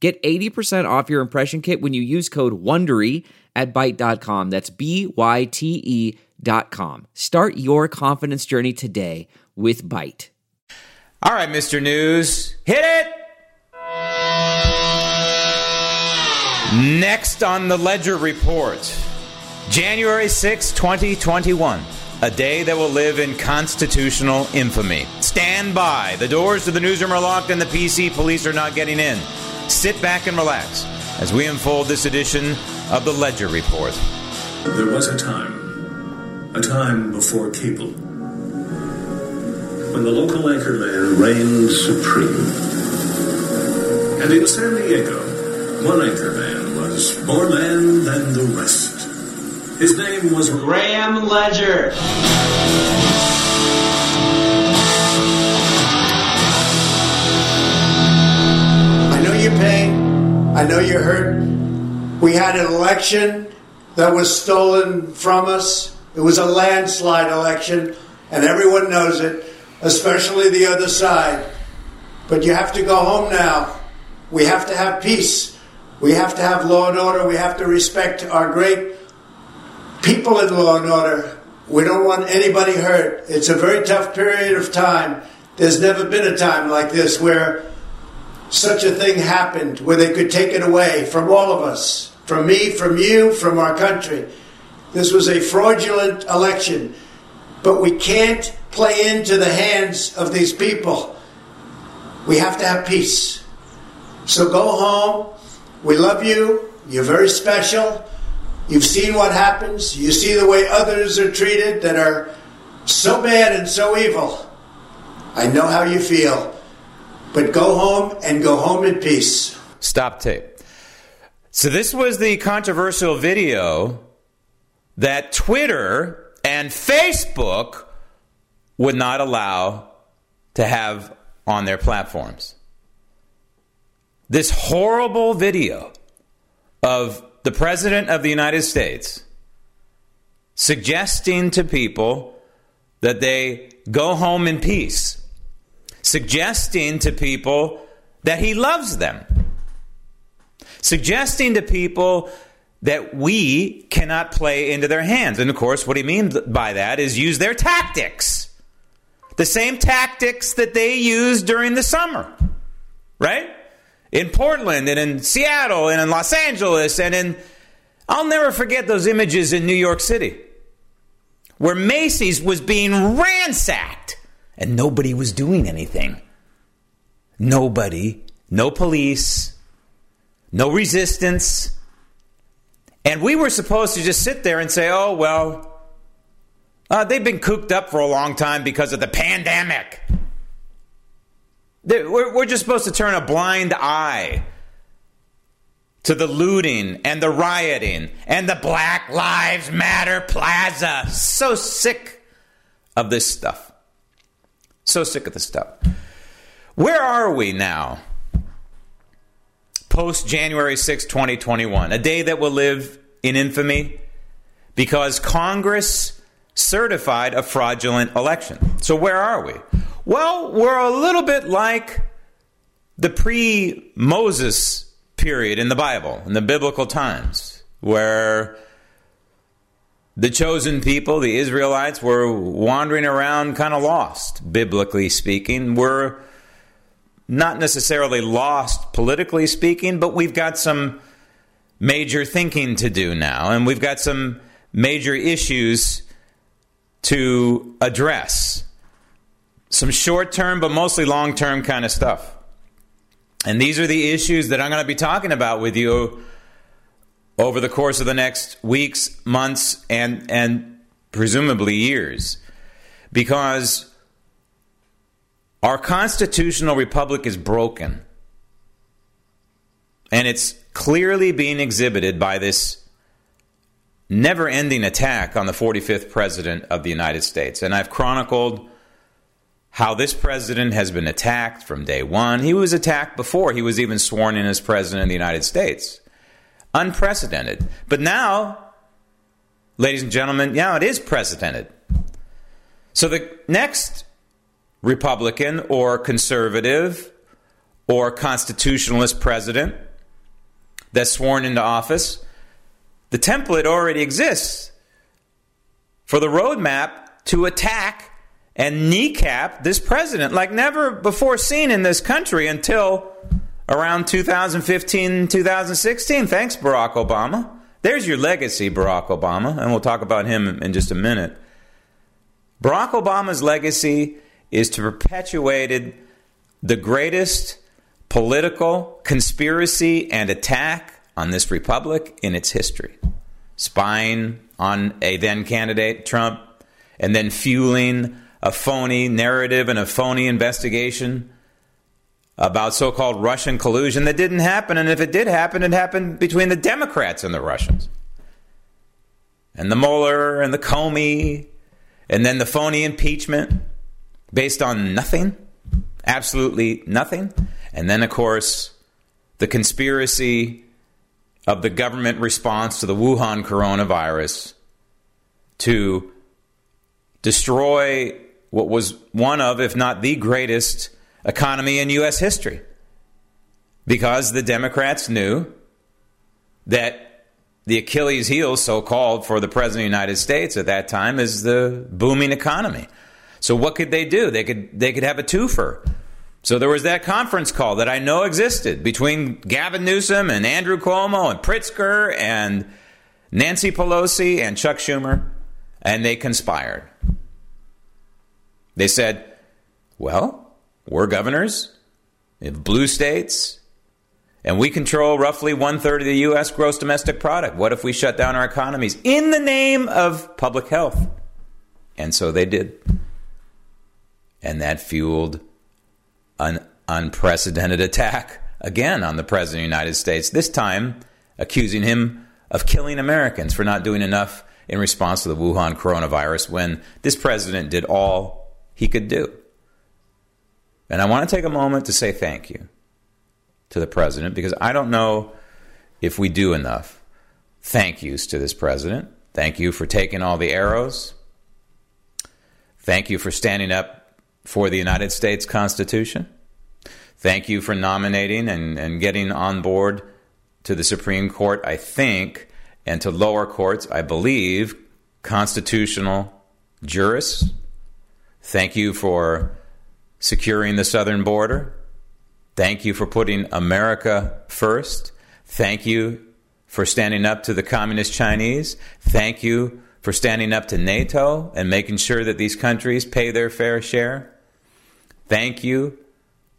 Get 80% off your impression kit when you use code WONDERY at Byte.com. That's B-Y-T-E dot com. Start your confidence journey today with Byte. All right, Mr. News, hit it! Next on the Ledger Report, January 6, 2021. A day that will live in constitutional infamy. Stand by. The doors to the newsroom are locked and the PC police are not getting in. Sit back and relax as we unfold this edition of the Ledger Report. There was a time, a time before cable, when the local anchorman reigned supreme. And in San Diego, one anchorman was more man than the rest. His name was Graham Ledger. I know you heard. We had an election that was stolen from us. It was a landslide election, and everyone knows it, especially the other side. But you have to go home now. We have to have peace. We have to have law and order. We have to respect our great people in law and order. We don't want anybody hurt. It's a very tough period of time. There's never been a time like this where such a thing happened, where they could take it away from all of us, from me, from you, from our country. This was a fraudulent election, but we can't play into the hands of these people. We have to have peace. So go home. We love you. You're very special. You've seen what happens. You see the way others are treated that are so bad and so evil. I know how you feel. But go home and go home in peace. Stop tape. So, this was the controversial video that Twitter and Facebook would not allow to have on their platforms. This horrible video of the President of the United States suggesting to people that they go home in peace, suggesting to people that he loves them, suggesting to people that we cannot play into their hands. And of course, what he means by that is use their tactics. The same tactics that they used during the summer, right? In Portland and in Seattle and in Los Angeles and in, I'll never forget those images in New York City where Macy's was being ransacked and nobody was doing anything. Nobody, no police, no resistance. And we were supposed to just sit there and say, oh, well, uh, they've been cooped up for a long time because of the pandemic. We're, we're just supposed to turn a blind eye to the looting and the rioting and the Black Lives Matter Plaza. So sick of this stuff. So sick of this stuff. Where are we now? Post January 6, 2021, a day that will live in infamy because Congress certified a fraudulent election. So, where are we? Well, we're a little bit like the pre Moses period in the Bible, in the biblical times, where the chosen people, the Israelites, were wandering around kind of lost, biblically speaking. We're not necessarily lost politically speaking, but we've got some major thinking to do now, and we've got some major issues to address. Some short term, but mostly long term kind of stuff. And these are the issues that I'm going to be talking about with you over the course of the next weeks, months, and, and presumably years. Because our constitutional republic is broken. And it's clearly being exhibited by this never ending attack on the 45th president of the United States. And I've chronicled how this president has been attacked from day one. He was attacked before he was even sworn in as president of the United States. Unprecedented. But now, ladies and gentlemen, now it is precedented. So the next Republican or conservative or constitutionalist president that's sworn into office, the template already exists for the roadmap to attack and kneecap this president like never before seen in this country until around 2015, 2016. Thanks, Barack Obama. There's your legacy, Barack Obama, and we'll talk about him in just a minute. Barack Obama's legacy is to perpetuate the greatest political conspiracy and attack on this republic in its history. Spying on a then candidate, Trump, and then fueling a phony narrative and a phony investigation about so called Russian collusion that didn't happen. And if it did happen, it happened between the Democrats and the Russians. And the Mueller and the Comey, and then the phony impeachment based on nothing, absolutely nothing. And then, of course, the conspiracy of the government response to the Wuhan coronavirus to destroy what was one of, if not the greatest, economy in U.S. history. Because the Democrats knew that the Achilles heel, so called, for the President of the United States at that time is the booming economy. So what could they do? They could they could have a twofer. So there was that conference call that I know existed between Gavin Newsom and Andrew Cuomo and Pritzker and Nancy Pelosi and Chuck Schumer, and they conspired. They said, well, we're governors of blue states, and we control roughly one third of the U.S. gross domestic product. What if we shut down our economies in the name of public health? And so they did. And that fueled an unprecedented attack again on the President of the United States, this time accusing him of killing Americans for not doing enough in response to the Wuhan coronavirus when this president did all he could do. And I want to take a moment to say thank you to the president because I don't know if we do enough thank yous to this president. Thank you for taking all the arrows. Thank you for standing up for the United States Constitution. Thank you for nominating and, and getting on board to the Supreme Court, I think, and to lower courts, I believe, constitutional jurists. Thank you for securing the southern border. Thank you for putting America first. Thank you for standing up to the communist Chinese. Thank you for standing up to NATO and making sure that these countries pay their fair share. Thank you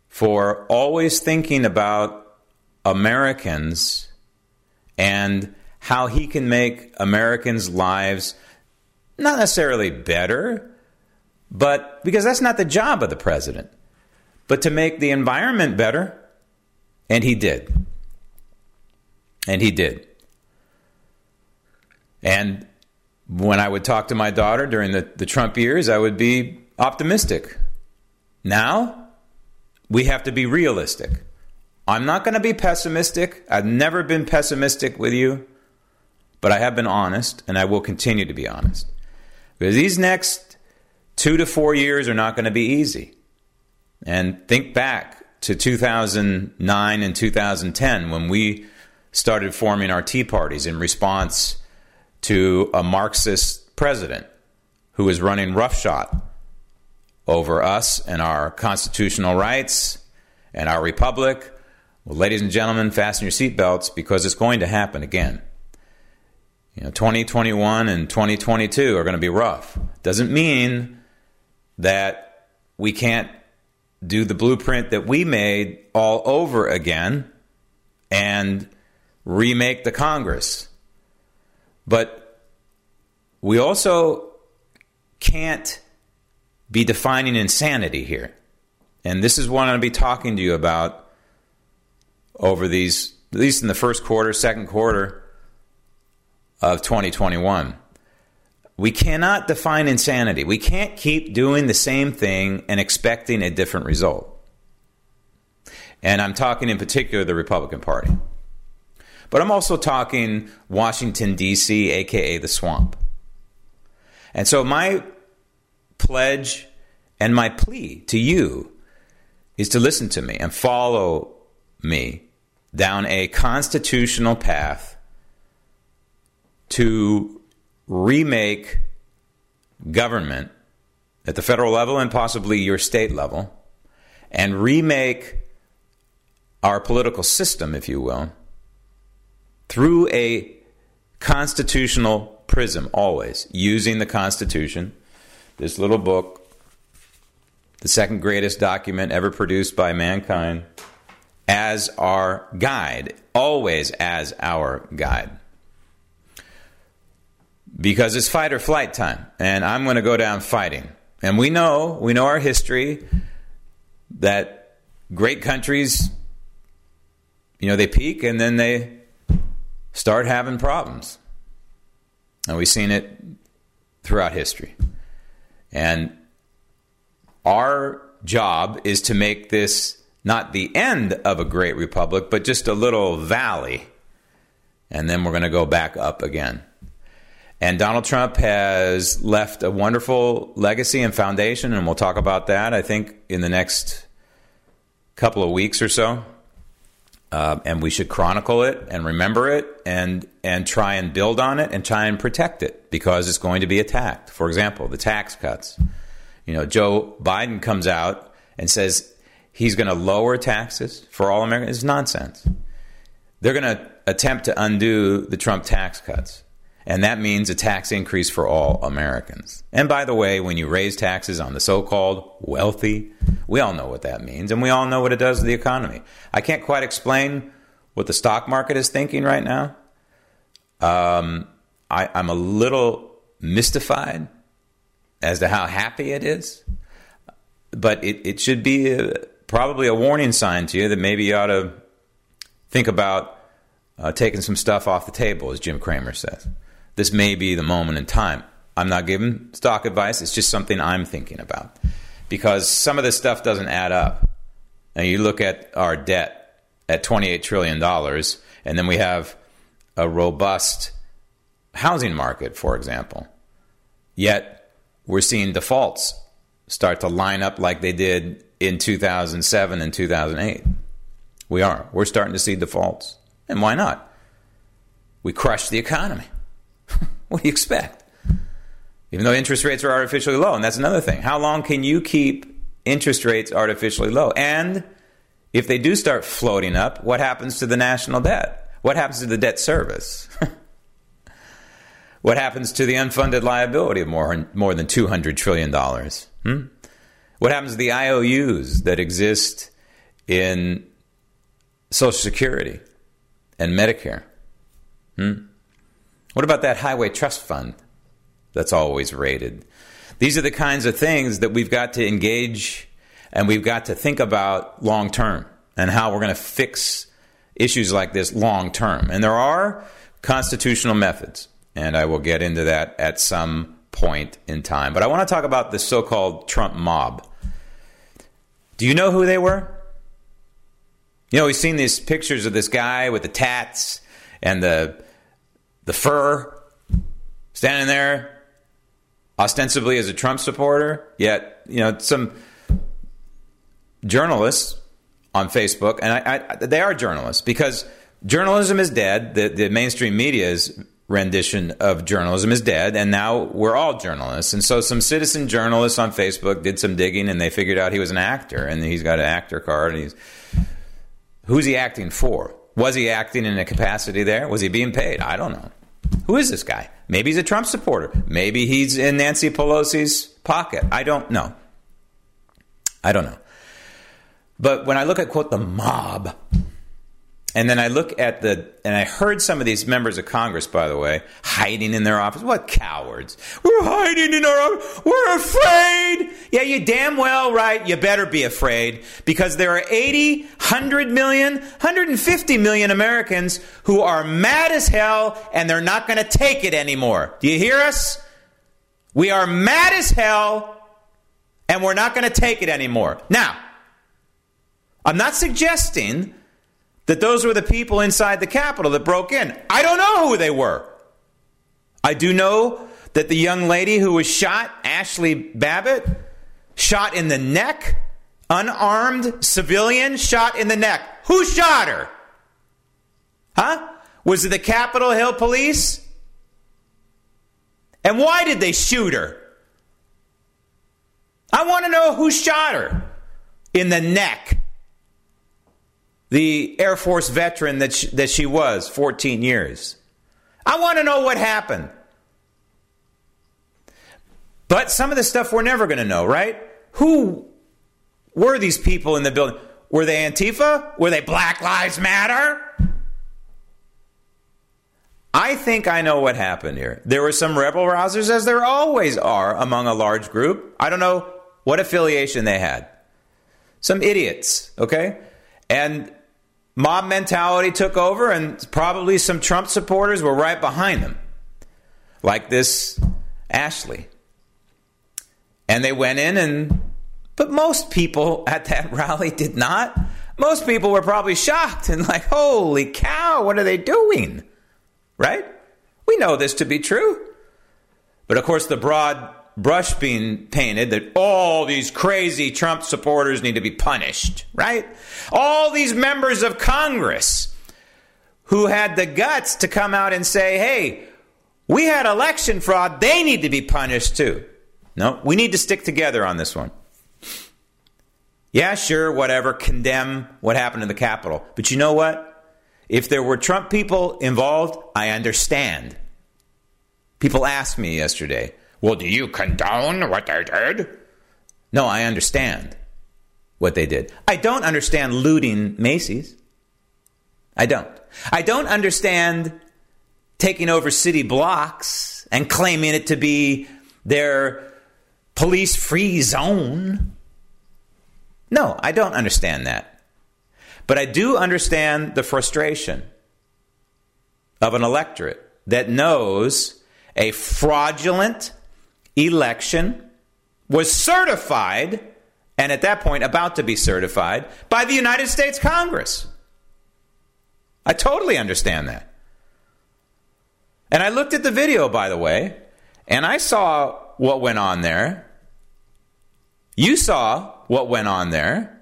for always thinking about Americans and how he can make Americans' lives not necessarily better, but because that's not the job of the president, but to make the environment better. And he did. And he did. And when I would talk to my daughter during the, the Trump years, I would be optimistic. Now, we have to be realistic. I'm not going to be pessimistic. I've never been pessimistic with you, but I have been honest, and I will continue to be honest. Because these next two to four years are not going to be easy. And think back to 2009 and 2010 when we started forming our Tea Parties in response to a Marxist president who was running roughshod over us and our constitutional rights and our republic. Well, ladies and gentlemen, fasten your seatbelts because it's going to happen again. You know, 2021 and 2022 are going to be rough. Doesn't mean that we can't do the blueprint that we made all over again and remake the Congress. But we also can't be defining insanity here. And this is what I'm going to be talking to you about over these at least in the first quarter, second quarter of 2021. We cannot define insanity. We can't keep doing the same thing and expecting a different result. And I'm talking in particular the Republican Party. But I'm also talking Washington, D.C., aka the swamp. And so my pledge and my plea to you is to listen to me and follow me down a constitutional path to remake government at the federal level and possibly your state level and remake our political system, if you will, through a constitutional prism, always using the Constitution, this little book, the second greatest document ever produced by mankind, as our guide, always as our guide. Because it's fight or flight time, and I'm going to go down fighting. And we know, we know our history that great countries, you know, they peak and then they start having problems. And we've seen it throughout history. And our job is to make this not the end of a great republic, but just a little valley. And then we're going to go back up again. And Donald Trump has left a wonderful legacy and foundation, and we'll talk about that, I think, in the next couple of weeks or so. Uh, and we should chronicle it and remember it and and try and build on it and try and protect it because it's going to be attacked. For example, the tax cuts. You know, Joe Biden comes out and says he's going to lower taxes for all Americans. It's nonsense. They're going to attempt to undo the Trump tax cuts. And that means a tax increase for all Americans. And by the way, when you raise taxes on the so called wealthy, we all know what that means, and we all know what it does to the economy. I can't quite explain what the stock market is thinking right now. Um, I, I'm a little mystified as to how happy it is, but it, it should be a, probably a warning sign to you that maybe you ought to think about uh, taking some stuff off the table, as Jim Cramer says this may be the moment in time. I'm not giving stock advice, it's just something I'm thinking about. Because some of this stuff doesn't add up. And you look at our debt at $28 trillion, and then we have a robust housing market, for example. Yet we're seeing defaults start to line up like they did in 2007 and 2008. We are. We're starting to see defaults. And why not? We crushed the economy. what do you expect? Even though interest rates are artificially low, and that's another thing. How long can you keep interest rates artificially low? And if they do start floating up, what happens to the national debt? What happens to the debt service? what happens to the unfunded liability of more, more than $200 trillion? Hmm? What happens to the IOUs that exist in Social Security and Medicare? Hmm? What about that highway trust fund that's always rated? These are the kinds of things that we've got to engage and we've got to think about long term and how we're going to fix issues like this long term. And there are constitutional methods, and I will get into that at some point in time. But I want to talk about the so called Trump mob. Do you know who they were? You know, we've seen these pictures of this guy with the tats and the the fur, standing there ostensibly as a Trump supporter, yet, you know, some journalists on Facebook, and I, I, they are journalists because journalism is dead. The, the mainstream media's rendition of journalism is dead, and now we're all journalists. And so some citizen journalists on Facebook did some digging, and they figured out he was an actor, and he's got an actor card. And he's who's he acting for? Was he acting in a capacity there? Was he being paid? I don't know. Who is this guy? Maybe he's a Trump supporter. Maybe he's in Nancy Pelosi's pocket. I don't know. I don't know. But when I look at, quote, the mob, and then I look at the, and I heard some of these members of Congress, by the way, hiding in their office. What cowards? We're hiding in our office. We're afraid. Yeah, you damn well right. You better be afraid because there are 80, 100 million, 150 million Americans who are mad as hell and they're not going to take it anymore. Do you hear us? We are mad as hell and we're not going to take it anymore. Now, I'm not suggesting that those were the people inside the Capitol that broke in. I don't know who they were. I do know that the young lady who was shot, Ashli Babbitt, shot in the neck, unarmed civilian shot in the neck. Who shot her? Huh? Was it the Capitol Hill police? And why did they shoot her? I want to know who shot her in the neck the Air Force veteran that she, that she was, 14 years. I want to know what happened. But some of the stuff we're never going to know, right? Who were these people in the building? Were they Antifa? Were they Black Lives Matter? I think I know what happened here. There were some rebel rousers, as there always are among a large group. I don't know what affiliation they had. Some idiots, okay? And mob mentality took over, and probably some Trump supporters were right behind them, like this Ashli. And they went in, and but most people at that rally did not. Most people were probably shocked and like, holy cow, what are they doing? Right? We know this to be true. But of course, the broad brush being painted that all these crazy Trump supporters need to be punished, right? All these members of Congress who had the guts to come out and say, hey, we had election fraud, they need to be punished too. No, we need to stick together on this one. Yeah, sure, whatever, condemn what happened in the Capitol. But you know what? If there were Trump people involved, I understand. People asked me yesterday, well, do you condone what they did? No, I understand what they did. I don't understand looting Macy's. I don't. I don't understand taking over city blocks and claiming it to be their police free zone. No, I don't understand that. But I do understand the frustration of an electorate that knows a fraudulent election was certified, and at that point about to be certified, by the United States Congress. I totally understand that. And I looked at the video, by the way, and I saw what went on there. You saw what went on there.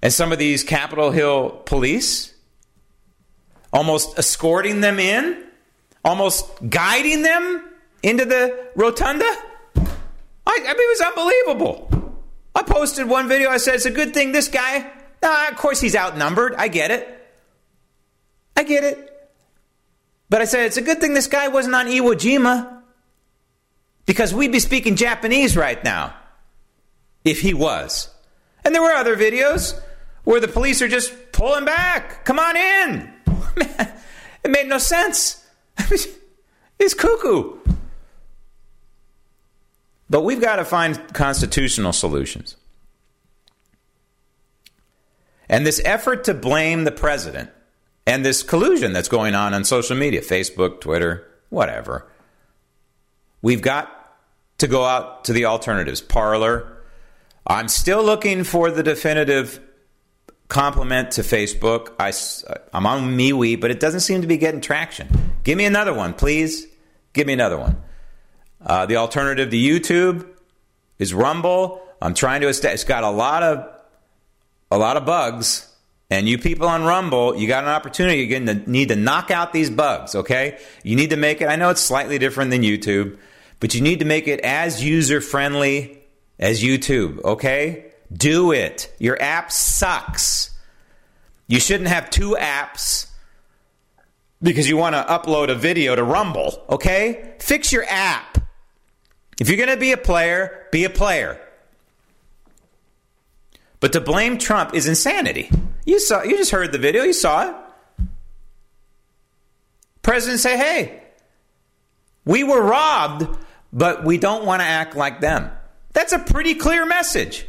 And some of these Capitol Hill police almost escorting them in, almost guiding them into the rotunda. I, I mean, it was unbelievable. I posted one video. I said, it's a good thing this guy, of course, he's outnumbered. I get it. I get it. But I said, it's a good thing this guy wasn't on Iwo Jima because we'd be speaking Japanese right now if he was. And there were other videos where the police are just pulling back. Come on in. It made no sense. it's cuckoo. But we've got to find constitutional solutions. And this effort to blame the president and this collusion that's going on on social media Facebook, Twitter, whatever we've got to go out to the alternatives. Parler. I'm still looking for the definitive compliment to Facebook. I, I'm on MeWe, but it doesn't seem to be getting traction. Give me another one, please. Give me another one. Uh, the alternative to YouTube is Rumble. I'm trying to. Establish. It's got a lot of a lot of bugs. And you people on Rumble, you got an opportunity. You're going to need to knock out these bugs, okay? You need to make it, I know it's slightly different than YouTube, but you need to make it as user friendly as YouTube, okay? Do it. Your app sucks. You shouldn't have two apps because you want to upload a video to Rumble, okay? Fix your app. If you're going to be a player, be a player. But to blame Trump is insanity. You saw you just heard the video, you saw it. President say, "Hey, we were robbed, but we don't want to act like them." That's a pretty clear message.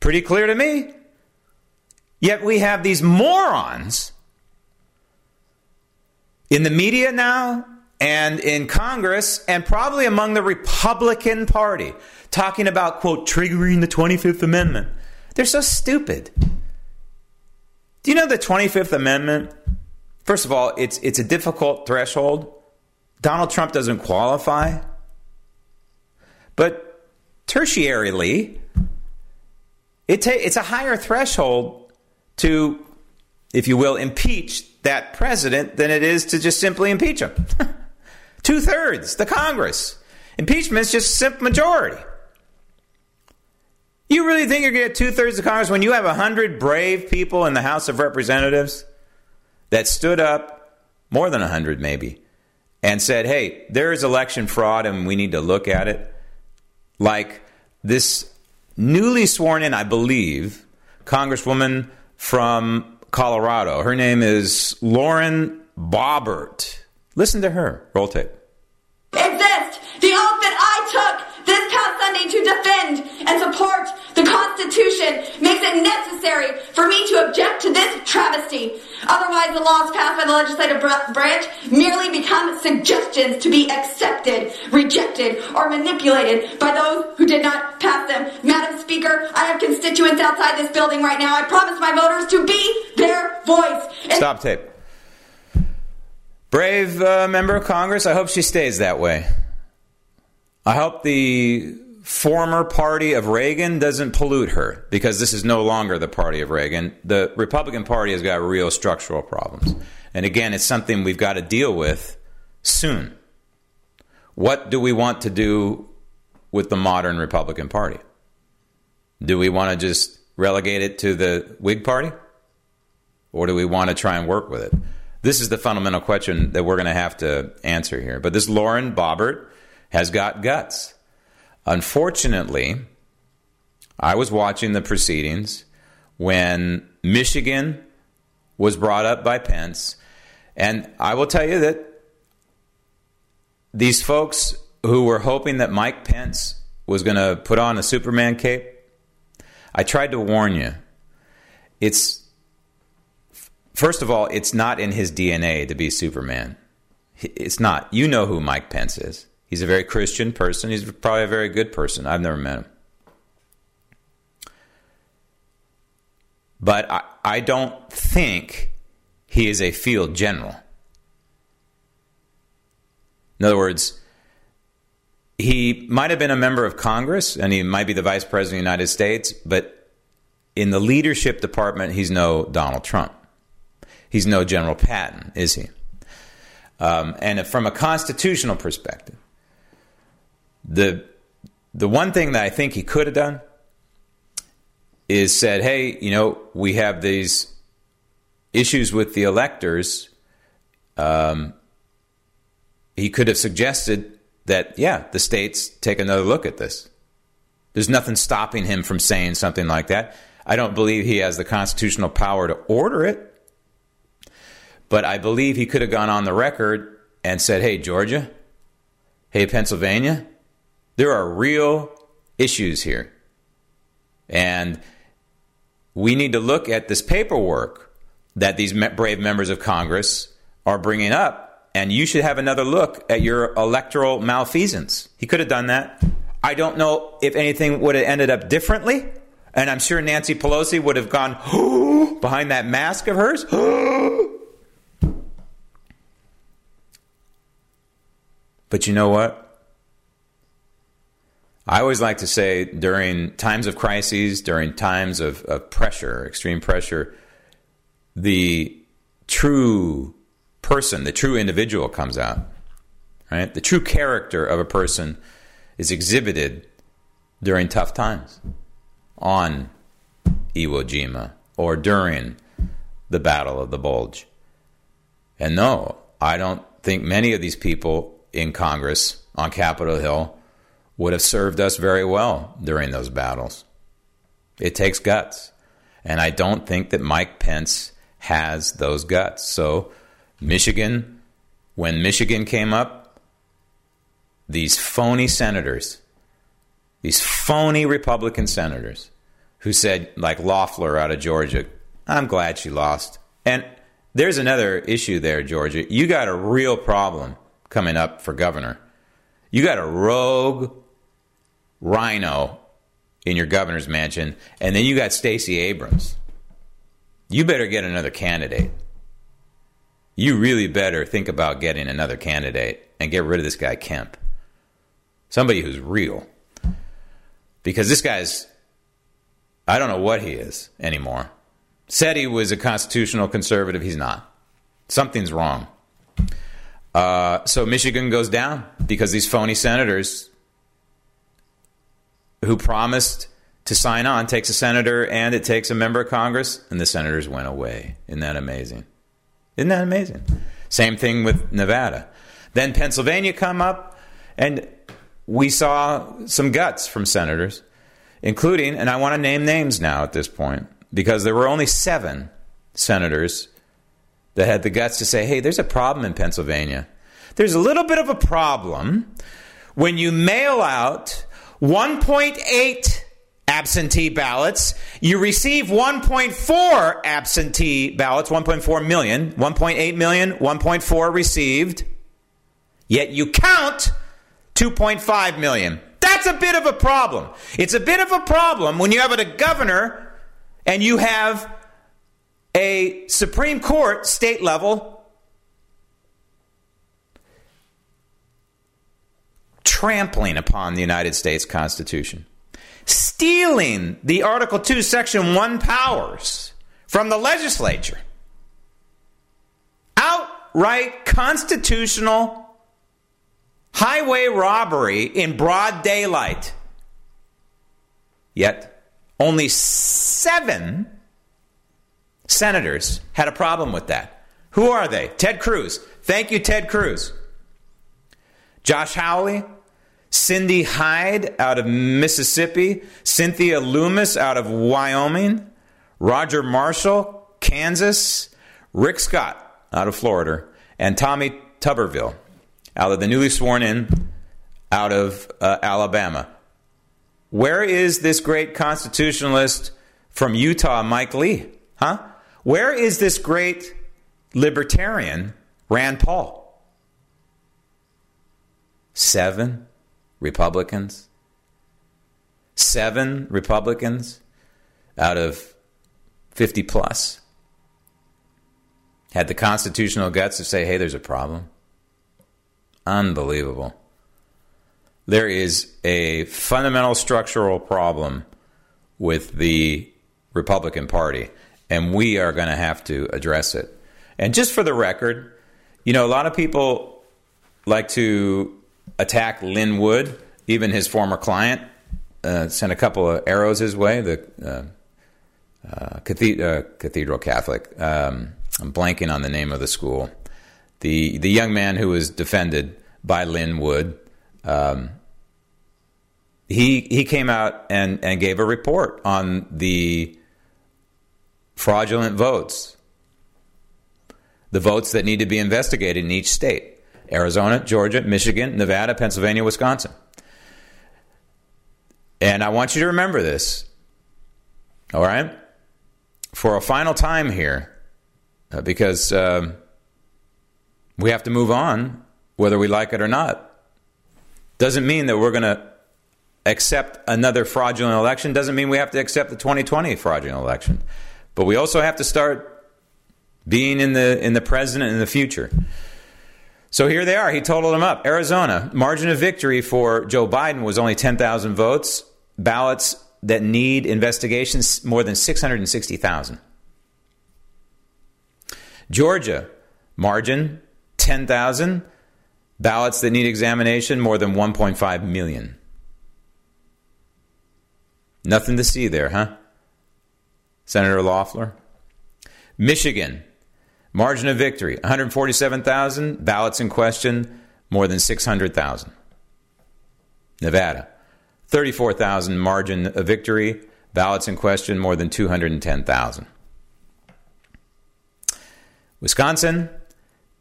Pretty clear to me. Yet we have these morons in the media now and in Congress and probably among the Republican Party talking about, quote, triggering the 25th Amendment. They're so stupid. Do you know the 25th Amendment? First of all, it's, it's a difficult threshold. Donald Trump doesn't qualify. But tertiarily, it ta- it's a higher threshold to, if you will, impeach that president than it is to just simply impeach him. Two thirds, the Congress. Impeachment is just simple majority. You really think you're going to get two thirds of Congress when you have 100 brave people in the House of Representatives that stood up, more than 100 maybe, and said, hey, there is election fraud and we need to look at it? Like this newly sworn in, I believe, Congresswoman from Colorado. Her name is Lauren Boebert. Listen to her. Roll tape. Exist the oath that I took this past Sunday to defend and support the Constitution makes it necessary for me to object to this travesty. Otherwise, the laws passed by the legislative branch merely become suggestions to be accepted, rejected, or manipulated by those who did not pass them. Madam Speaker, I have constituents outside this building right now. I promise my voters to be their voice. And Stop tape. Brave uh, member of Congress. I hope she stays that way. I hope the former party of Reagan doesn't pollute her because this is no longer the party of Reagan. The Republican Party has got real structural problems. And again, it's something we've got to deal with soon. What do we want to do with the modern Republican Party? Do we want to just relegate it to the Whig Party? Or do we want to try and work with it? This is the fundamental question that we're going to have to answer here. But this Lauren Boebert has got guts. Unfortunately, I was watching the proceedings when Michigan was brought up by Pence. And I will tell you that these folks who were hoping that Mike Pence was going to put on a Superman cape, I tried to warn you. It's, first of all, it's not in his DNA to be Superman. It's not. You know who Mike Pence is. He's a very Christian person. He's probably a very good person. I've never met him. But I, I don't think he is a field general. In other words, he might have been a member of Congress and he might be the vice president of the United States, but in the leadership department, he's no Donald Trump. He's no General Patton, is he? Um, and from a constitutional perspective, the the one thing that I think he could have done is said, "Hey, you know, we have these issues with the electors." Um, he could have suggested that, yeah, the states take another look at this. There's nothing stopping him from saying something like that. I don't believe he has the constitutional power to order it, but I believe he could have gone on the record and said, "Hey, Georgia, hey, Pennsylvania." There are real issues here. And we need to look at this paperwork that these brave members of Congress are bringing up, and you should have another look at your electoral malfeasance. He could have done that. I don't know if anything would have ended up differently, and I'm sure Nancy Pelosi would have gone behind that mask of hers. but you know what? I always like to say during times of crises, during times of, of pressure, extreme pressure, the true person, the true individual comes out. Right? The true character of a person is exhibited during tough times on Iwo Jima or during the Battle of the Bulge. And no, I don't think many of these people in Congress on Capitol Hill would have served us very well during those battles. It takes guts. And I don't think that Mike Pence has those guts. So, Michigan, when Michigan came up, these phony senators, these phony Republican senators who said, like Loeffler out of Georgia, I'm glad she lost. And there's another issue there, Georgia. You got a real problem coming up for governor. You got a rogue RINO in your governor's mansion, and then you got Stacey Abrams. You better get another candidate. You really better think about getting another candidate and get rid of this guy Kemp. Somebody who's real. Because this guy's, I don't know what he is anymore. Said he was a constitutional conservative. He's not. Something's wrong. Uh, so Michigan goes down because these phony senators who promised to sign on takes a senator and it takes a member of Congress, and the senators went away. Isn't that amazing? Isn't that amazing? Same thing with Nevada. Then Pennsylvania come up, and we saw some guts from senators, including, and I want to name names now at this point, because there were only seven senators that had the guts to say, hey, there's a problem in Pennsylvania. There's a little bit of a problem when you mail out 1.8 absentee ballots. You receive 1.4 absentee ballots, 1.4 million, 1.8 million, 1.4 received. Yet you count 2.5 million. That's a bit of a problem. It's a bit of a problem when you have a governor and you have a Supreme Court state level trampling upon the United States Constitution, stealing the Article 2, Section 1 powers from the legislature. Outright constitutional highway robbery in broad daylight. Yet, only seven senators had a problem with that. Who are they? Ted Cruz. Thank you, Ted Cruz. Josh Hawley, Cindy Hyde out of Mississippi, Cynthia Lummis out of Wyoming, Roger Marshall, Kansas, Rick Scott out of Florida, and Tommy Tuberville out of the newly sworn in out of uh, Alabama. Where is this great constitutionalist from Utah, Mike Lee? Huh? Where is this great libertarian, Rand Paul? Seven Republicans. Seven Republicans out of 50 plus had the constitutional guts to say, hey, there's a problem. Unbelievable. There is a fundamental structural problem with the Republican Party, and we are going to have to address it. And just for the record, you know, a lot of people like to attack Lin Wood, even his former client, uh, sent a couple of arrows his way. The uh, uh, cathedral, uh, cathedral Catholic. Um, I'm blanking on the name of the school. The the young man who was defended by Lin Wood. Um, he he came out and, and gave a report on the fraudulent votes, the votes that need to be investigated in each state. Arizona, Georgia, Michigan, Nevada, Pennsylvania, Wisconsin. And I want you to remember this. All right? For a final time here, uh, because uh, we have to move on, whether we like it or not. Doesn't mean that we're going to accept another fraudulent election. Doesn't mean we have to accept the 2020 fraudulent election. But we also have to start being in the in the present and in the future. So here they are. He totaled them up. Arizona, margin of victory for Joe Biden was only 10,000 votes. Ballots that need investigations, more than 660,000. Georgia, margin 10,000. Ballots that need examination, more than 1.5 million. Nothing to see there, huh? Senator Loeffler. Michigan, Margin of victory 147,000. Ballots in question more than 600,000. Nevada 34,000 margin of victory. Ballots in question more than 210,000. Wisconsin,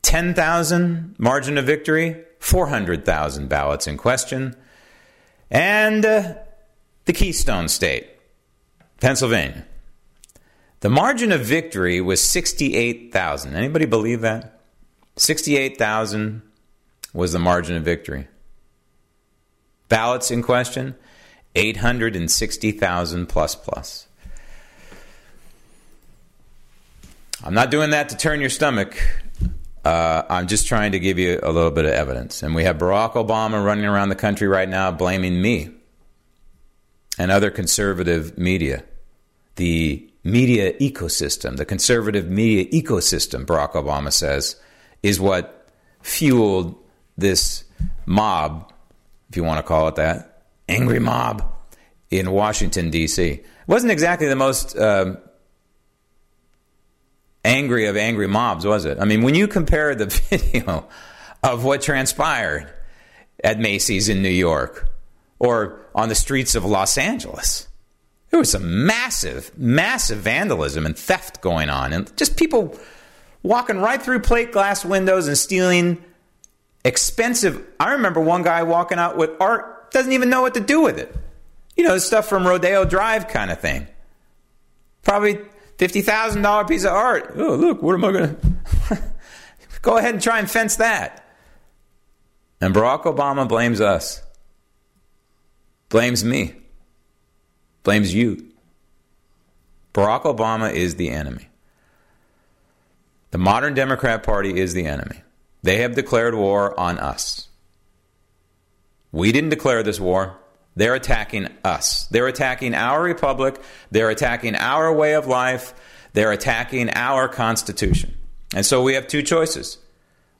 10,000 margin of victory, 400,000 ballots in question. And uh, the Keystone State, Pennsylvania. The margin of victory was 68,000. Anybody believe that? 68,000 was the margin of victory. Ballots in question, 860,000 plus plus. I'm not doing that to turn your stomach. Uh, I'm just trying to give you a little bit of evidence. And we have Barack Obama running around the country right now blaming me and other conservative media. The media ecosystem, the conservative media ecosystem, Barack Obama says, is what fueled this mob, if you want to call it that, angry mob in Washington, D.C. It wasn't exactly the most. Um, angry of angry mobs, was it? I mean, when you compare the video of what transpired at Macy's in New York or on the streets of Los Angeles, there was some massive, massive vandalism and theft going on, and just people walking right through plate glass windows and stealing expensive. I remember one guy walking out with art, doesn't even know what to do with it. You know, stuff from Rodeo Drive kind of thing. Probably $50,000 piece of art. Oh, look, what am I going to. Go ahead and try and fence that. And Barack Obama blames us, blames me, blames you. Barack Obama is the enemy. The modern Democrat Party is the enemy. They have declared war on us. We didn't declare this war. They're attacking us. They're attacking our republic. They're attacking our way of life. They're attacking our Constitution. And so we have two choices.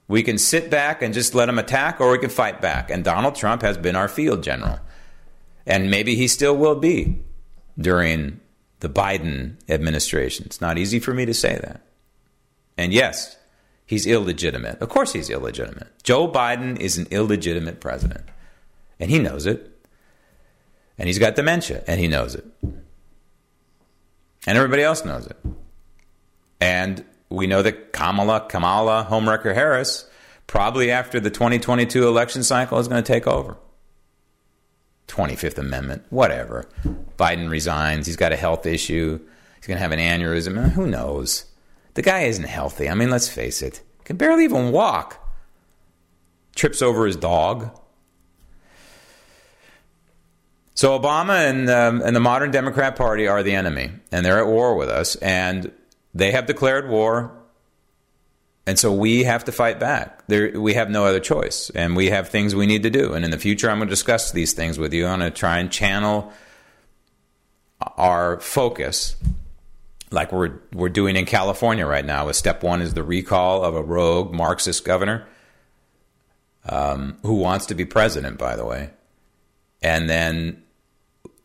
We can sit back and just let them attack, or we can fight back. And Donald Trump has been our field general. And maybe he still will be during the Biden administration. It's not easy for me to say that. And yes, he's illegitimate. Of course, he's illegitimate. Joe Biden is an illegitimate president, and he knows it. And he's got dementia, and he knows it. And everybody else knows it. And we know that Kamala, Kamala Homewrecker Harris, probably after the 2022 election cycle, is going to take over. 25th Amendment, whatever. Biden resigns. He's got a health issue. He's going to have an aneurysm. Who knows? The guy isn't healthy. I mean, let's face it. He can barely even walk. Trips over his dog. So Obama and um, and the modern Democrat Party are the enemy, and they're at war with us, and they have declared war, and so we have to fight back. There, we have no other choice, and we have things we need to do. And in the future, I'm going to discuss these things with you. I'm going to try and channel our focus, like we're we're doing in California right now. With step one is the recall of a rogue Marxist governor um, who wants to be president, by the way, and then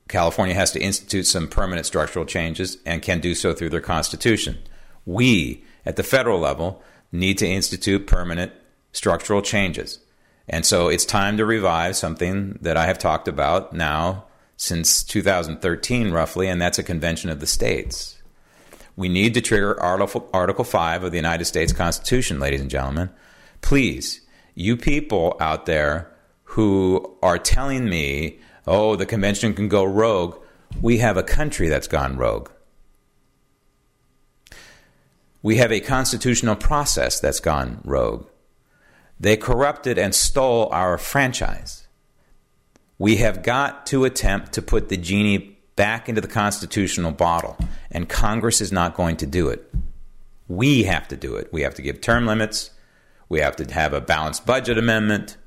California has to institute some permanent structural changes and can do so through their constitution. We, at the federal level, need to institute permanent structural changes. And so it's time to revive something that I have talked about now since 2013, roughly, and that's a convention of the states. We need to trigger Article, Article 5 of the United States Constitution, ladies and gentlemen. Please, you people out there who are telling me oh, the convention can go rogue. We have a country that's gone rogue. We have a constitutional process that's gone rogue. They corrupted and stole our franchise. We have got to attempt to put the genie back into the constitutional bottle, and Congress is not going to do it. We have to do it. We have to give term limits. We have to have a balanced budget amendment.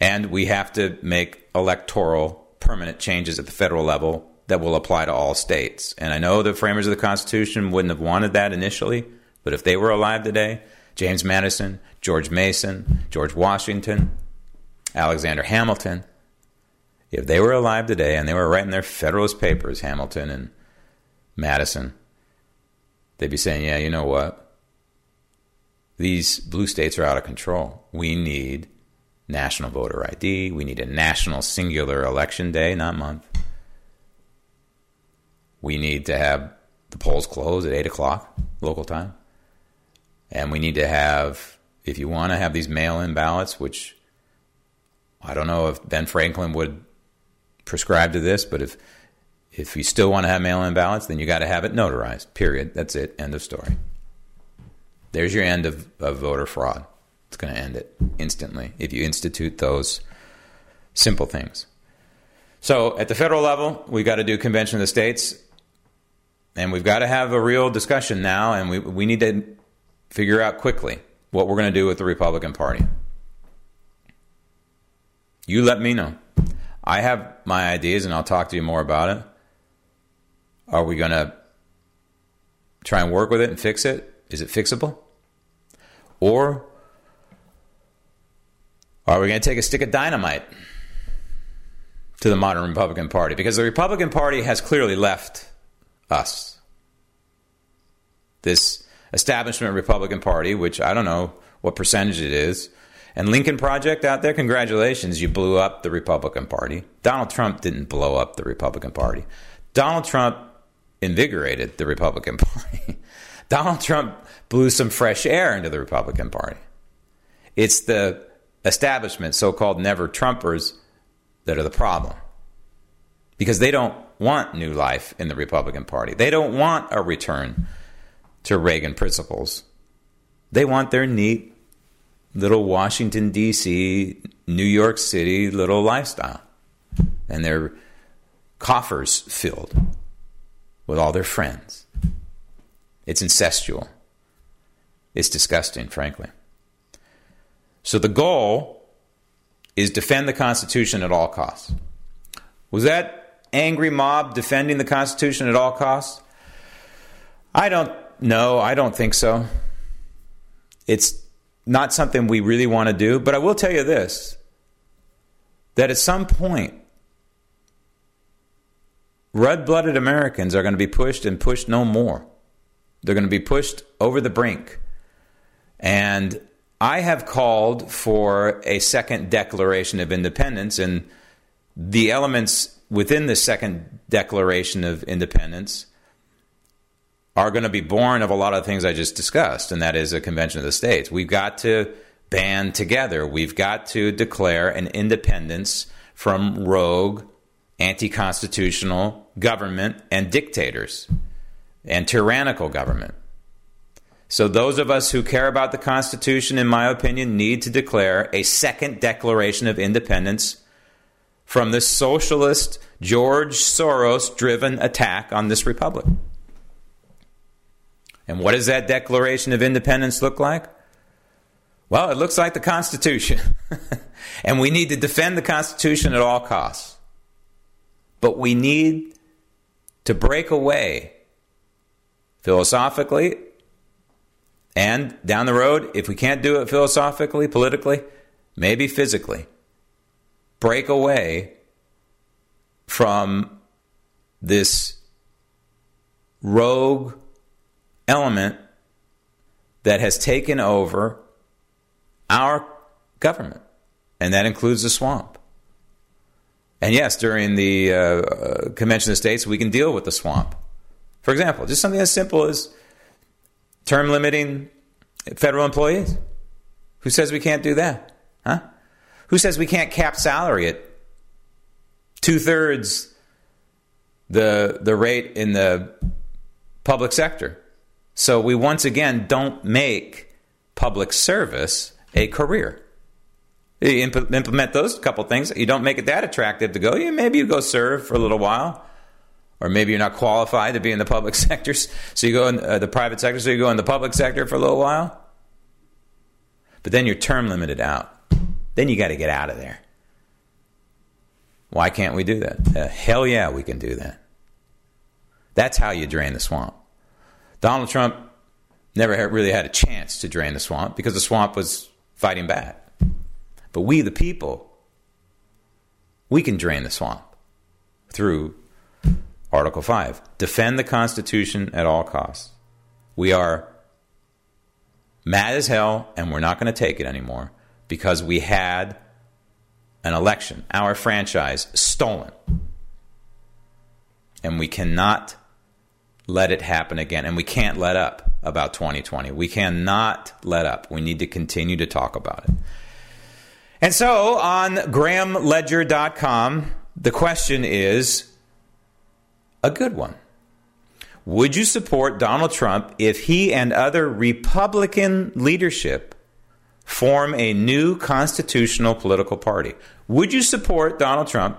And we have to make electoral permanent changes at the federal level that will apply to all states. And I know the framers of the Constitution wouldn't have wanted that initially, but if they were alive today, James Madison, George Mason, George Washington, Alexander Hamilton, if they were alive today and they were writing their Federalist Papers, Hamilton and Madison, they'd be saying, yeah, you know what? These blue states are out of control. We need national voter ID. We need a national singular election day, not month. We need to have the polls close at 8 o'clock local time. And we need to have, if you want to have these mail in ballots, which I don't know if Ben Franklin would prescribe to this, but if if you still want to have mail in ballots, then you got to have it notarized. Period. That's it. End of story. There's your end of, of voter fraud. It's going to end it instantly if you institute those simple things. So at the federal level, we've got to do convention of the states, and we've got to have a real discussion now, and we we need to figure out quickly what we're going to do with the Republican Party. You let me know. I have my ideas, and I'll talk to you more about it. Are we going to try and work with it and fix it? Is it fixable? Or are we going to take a stick of dynamite to the modern Republican Party? Because the Republican Party has clearly left us. This establishment Republican Party, which I don't know what percentage it is, and Lincoln Project out there, congratulations, you blew up the Republican Party. Donald Trump didn't blow up the Republican Party. Donald Trump invigorated the Republican Party. Donald Trump blew some fresh air into the Republican Party. It's the establishment, so called never Trumpers, that are the problem. Because they don't want new life in the Republican Party. They don't want a return to Reagan principles. They want their neat little Washington, D.C., New York City little lifestyle. And their coffers filled with all their friends. It's incestual. It's disgusting, frankly. So the goal is defend the Constitution at all costs. Was that angry mob defending the Constitution at all costs? I don't know. I don't think so. It's not something we really want to do, but I will tell you this that at some point, red blooded Americans are going to be pushed and pushed no more. They're going to be pushed over the brink. And I have called for a second Declaration of Independence, and the elements within the second Declaration of Independence are going to be born of a lot of things I just discussed, and that is a convention of the states. We've got to band together. We've got to declare an independence from rogue, anti constitutional government and dictators and tyrannical government. So, those of us who care about the Constitution, in my opinion, need to declare a second Declaration of Independence from this socialist, George Soros driven attack on this republic. And what does that Declaration of Independence look like? Well, it looks like the Constitution. and we need to defend the Constitution at all costs. But we need to break away philosophically and down the road, if we can't do it philosophically, politically, maybe physically, break away from this rogue element that has taken over our government, and that includes the swamp. And yes, during the uh, Convention of States, we can deal with the swamp. For example, just something as simple as term limiting federal employees. Who says we can't do that? Huh? Who says we can't cap salary at two thirds the the rate in the public sector? So we once again don't make public service a career. You implement those couple things. You don't make it that attractive to go. Maybe you go serve for a little while, or maybe you're not qualified to be in the public sector, so you go in uh, the private sector. So you go in the public sector for a little while, but then you're term limited out. Then you got to get out of there. Why can't we do that? Uh, hell yeah, we can do that. That's how you drain the swamp. Donald Trump never really had a chance to drain the swamp because the swamp was fighting back. But we, the people, we can drain the swamp through Article 5. Defend the Constitution at all costs. We are mad as hell and we're not going to take it anymore because we had an election, our franchise, stolen. And we cannot let it happen again. And we can't let up about 2020. We cannot let up. We need to continue to talk about it. And so on grahamledger.com, the question is a good one. Would you support Donald Trump if he and other Republican leadership form a new constitutional political party? Would you support Donald Trump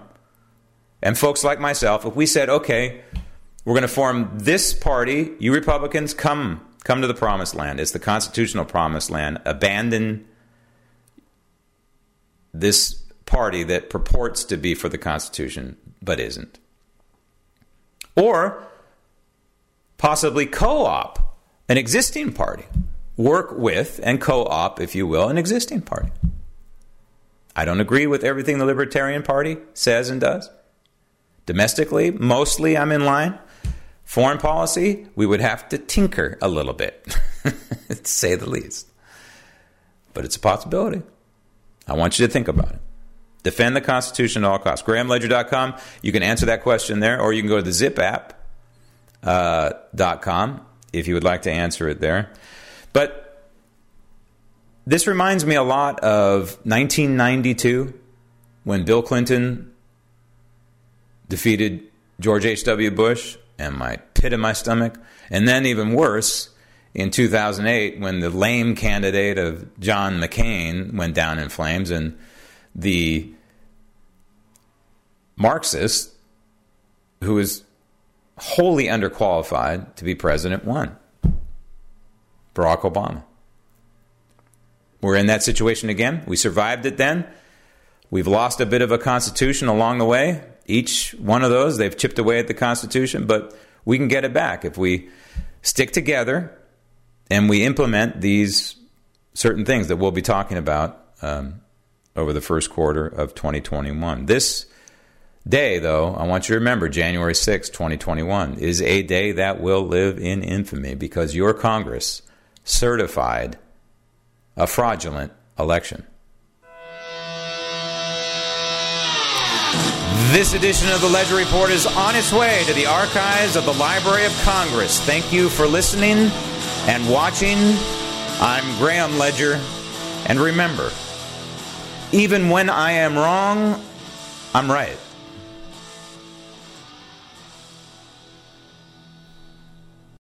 and folks like myself if we said, okay, we're going to form this party, you Republicans, come come to the promised land. It's the constitutional promised land. Abandon this party that purports to be for the Constitution but isn't. Or possibly co op an existing party. Work with and co op, if you will, an existing party. I don't agree with everything the Libertarian Party says and does. Domestically, mostly I'm in line. Foreign policy, we would have to tinker a little bit, to say the least. But it's a possibility. I want you to think about it. Defend the Constitution at all costs. GrahamLedger.com. You can answer that question there, or you can go to the Zip app uh, .com if you would like to answer it there. But this reminds me a lot of 1992 when Bill Clinton defeated George H.W. Bush and my pit in my stomach. And then, even worse, in 2008 when the lame candidate of John McCain went down in flames and the Marxist, who was wholly underqualified to be president, won. Barack Obama. We're in that situation again. We survived it then. We've lost a bit of a constitution along the way. Each one of those, they've chipped away at the constitution, but we can get it back if we stick together and we implement these certain things that we'll be talking about um, over the first quarter of 2021. This day, though, I want you to remember January 6, 2021, is a day that will live in infamy because your Congress certified a fraudulent election. This edition of the Ledger Report is on its way to the archives of the Library of Congress. Thank you for listening and watching. I'm Graham Ledger. And remember, even when I am wrong, I'm right.